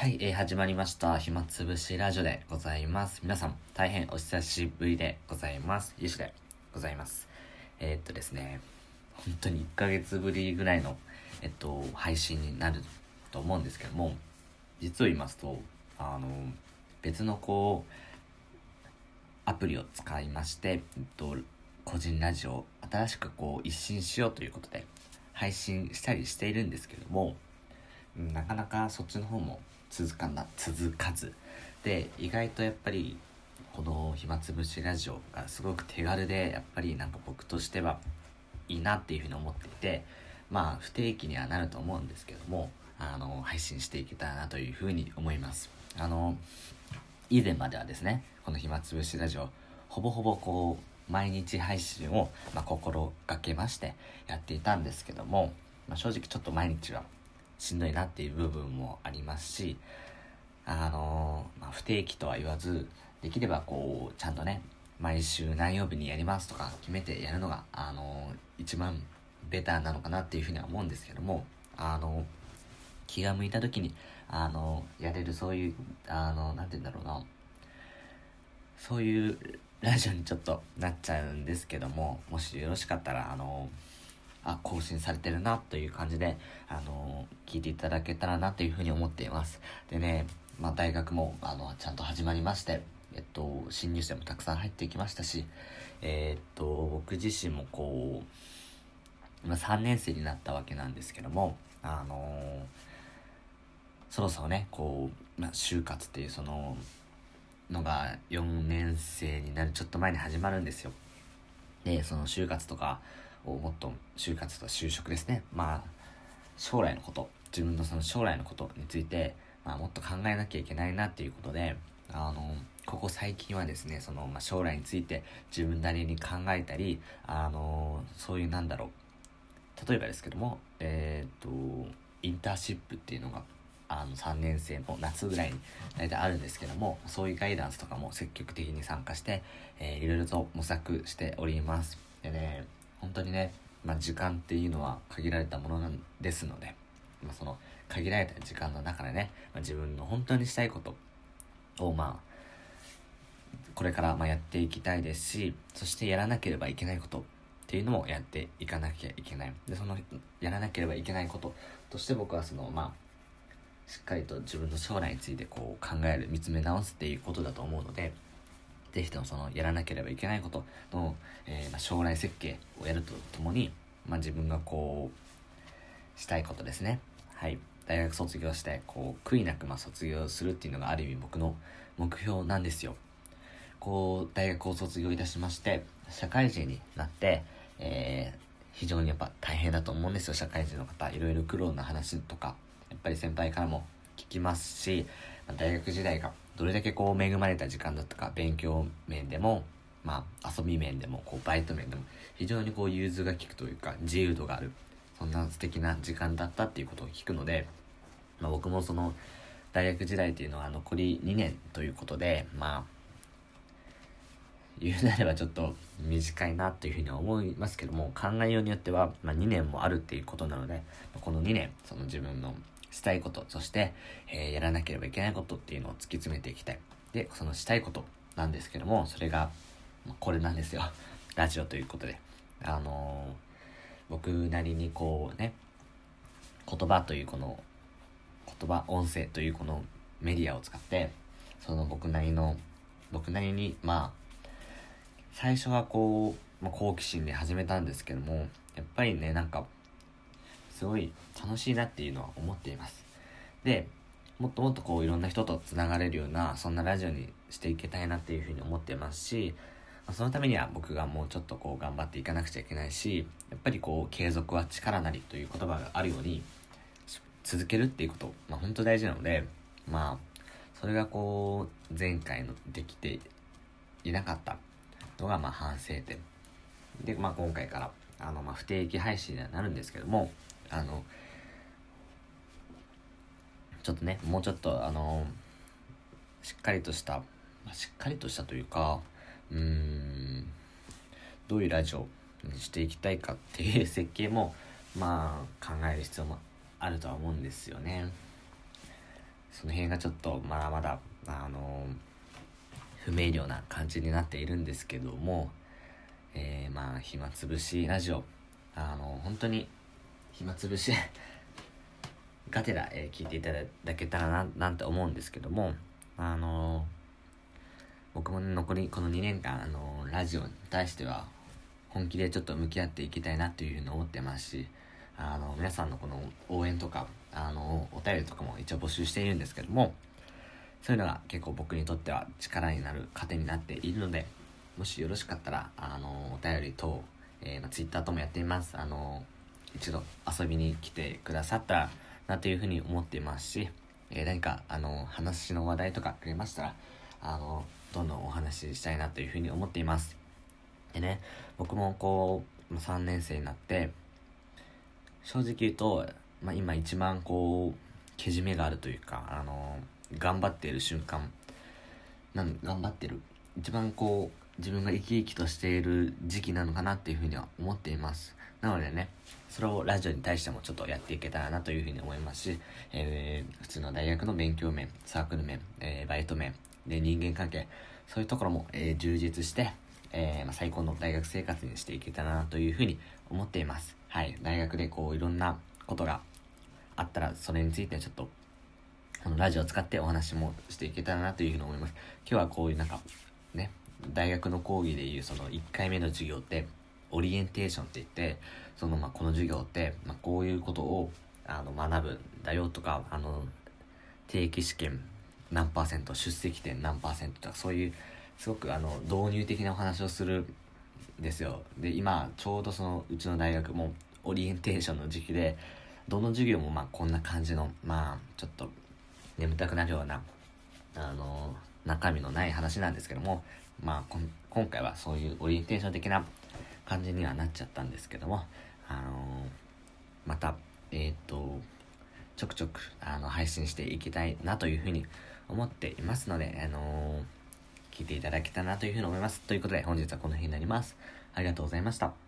はい、えー始まりました。暇つぶしラジオでございます。皆さん、大変お久しぶりでございます。ゆしでございます。えーっとですね、本当に1ヶ月ぶりぐらいの、えっと、配信になると思うんですけども、実を言いますと、あの、別のこう、アプリを使いまして、えっと、個人ラジオを新しくこう一新しようということで配信したりしているんですけども、なかなかそっちの方も続かな続かず。で意外とやっぱりこの暇つぶしラジオがすごく手軽でやっぱりなんか僕としてはいいなっていうふうに思っていてまあ不定期にはなると思うんですけどもあの配信していけたらなというふうに思います。あの以前まではですねこの暇つぶしラジオほぼほぼこう毎日配信を、まあ、心がけましてやっていたんですけども、まあ、正直ちょっと毎日はしんどいなっていう部分もありますしあのまあ、不定期とは言わずできればこうちゃんとね毎週何曜日にやりますとか決めてやるのがあの一番ベターなのかなっていうふうには思うんですけどもあの気が向いた時にあのやれるそういうあのなんて言うんだろうなそういうラジオにちょっとなっちゃうんですけどももしよろしかったらあのあ更新されてるなという感じであの聞いていただけたらなというふうに思っています。でね、まあ、大学もあのちゃんと始まりましてえっと新入生もたくさん入ってきましたしえーっと僕自身もこう今3年生になったわけなんですけどもあのそろそろねこう、まあ、就活っていうそののが4年生になるちょっと前に始まるんですよ。でその就活とかをもっと就活と就職ですね。まあ将来のこと自分のその将来のことについて、まあ、もっと考えなきゃいけないなっていうことであのここ最近はですねその、まあ、将来について自分なりに考えたりあのそういうなんだろう。例えばですけどもえっ、とインターシップっていうのがあの3年生の夏ぐらいに大体あるんですけどもそういうガイダンスとかも積極的に参加して、えーいろいろと模索しております。でね本当にね、まあ、時間っていうのは限られたものなんですので、まあ、その限られた時間の中でね、まあ、自分の本当にしたいことをまあこれからまやっていきたいですしそしてやらなければいけないことっていうのもやっていかなきゃいけない。でそのやらなければいけないこととして僕はそのまあしっかりと自分の将来についてこう考える見つめ直すっていうことだと思うのでぜひともそのやらなければいけないことの、えーまあ、将来設計をやるとともに、まあ、自分がこうしたいことですね。はい。大学卒業してこう悔いなくまあ卒業するっていうのがある意味僕の目標なんですよ。こう大学を卒業いたしまして社会人になって、えー非常にやっぱ大変だと思うんですよ。社会人の方いろいろ苦労な話とかやっぱり先輩からも聞きますしま大学時代がどれだけこう恵まれた時間だったか勉強面でも、まあ、遊び面でもこうバイト面でも非常にこう融通が利くというか自由度があるそんな素敵な時間だったっていうことを聞くので、まあ、僕もその大学時代っていうのは残り2年ということでまあ言うなればちょっと短いなというふうには思いますけども考えようによっては、まあ、2年もあるっていうことなのでこの2年その自分のしたいことそして、えーやらなければいけないことっていうのを突き詰めていきたい。でそのしたいことなんですけどもそれがこれなんですよ。ラジオということで。あのー僕なりにこうね言葉というこの言葉音声というこのメディアを使ってその僕なりの僕なりにまあ最初はこう、まあ、好奇心で始めたんですけどもやっぱりねなんかすごい楽しいなっていうのは思っています。でもっともっとこういろんな人とつながれるようなそんなラジオにしていけたいなっていうふうに思ってますしそのためには僕がもうちょっとこう頑張っていかなくちゃいけないしやっぱりこう継続は力なりという言葉があるように続けるっていうこと、まあ、本当大事なのでまあそれがこう前回のできていなかったのがまあ反省点。で、まあ、今回からあのまあ不定期配信にはなるんですけどもあのちょっとねもうちょっとあのしっかりとした、ま、しっかりとしたというかうんどういうラジオにしていきたいかっていう 設計もまあ考える必要もあるとは思うんですよね。その辺がちょっとまだまだあの不明瞭な感じになっているんですけども、えー、まあ暇つぶしラジオあの本当に暇つぶし がてら、えー、聞いていただけたらななんて思うんですけどもあの僕も、ね、残りこの2年間あのラジオに対しては本気でちょっと向き合っていきたいなというふうに思ってますしあの皆さんのこの応援とかあのお便りとかも一応募集しているんですけどもそういうのが結構僕にとっては力になる糧になっているので、もしよろしかったら、あの、お便り等、えー、ま、Twitter ともやっています。あの、一度遊びに来てくださったらなというふうに思っていますし、えー、何か、あの、話の話題とかくれましたら、あの、どんどんお話ししたいなというふうに思っています。でね、僕もこう、3年生になって、正直言うと、まあ、今一番こう、けじめがあるというか、あの、頑張っている瞬間なん頑張ってる一番こう自分が生き生きとしている時期なのかなっていうふうには思っています。なのでねそれをラジオに対してもちょっとやっていけたらなというふうに思いますし、えー、普通の大学の勉強面サークル面、えー、バイト面で人間関係そういうところも、えー、充実して、えまあ、最高の大学生活にしていけたらなというふうに思っています。はい。大学でこういろんなことがあったらそれについてちょっとこのラジオを使ってお話もしていけたらなというふうに思います。今日はこういうなんか、ね、大学の講義でいうその1回目の授業って、オリエンテーションって言って、そのまあこの授業って、まあ、こういうことをあの学ぶんだよとか、あの、定期試験何パーセント、出席点何パーセントとか、そういう、すごくあの、導入的なお話をするんですよ。で、今、ちょうどその、うちの大学も、オリエンテーションの時期で、どの授業もまあこんな感じの、まあ、ちょっと眠たくなるような、あの中身のない話なんですけども、まあ、今回はそういうオリエンテーション的な感じにはなっちゃったんですけども、あのまた、えっ、と、ちょくちょく、あの、配信していきたいなというふうに思っていますので、あの聞いていただけたらなというふうに思います。ということで、本日はこの辺になります。ありがとうございました。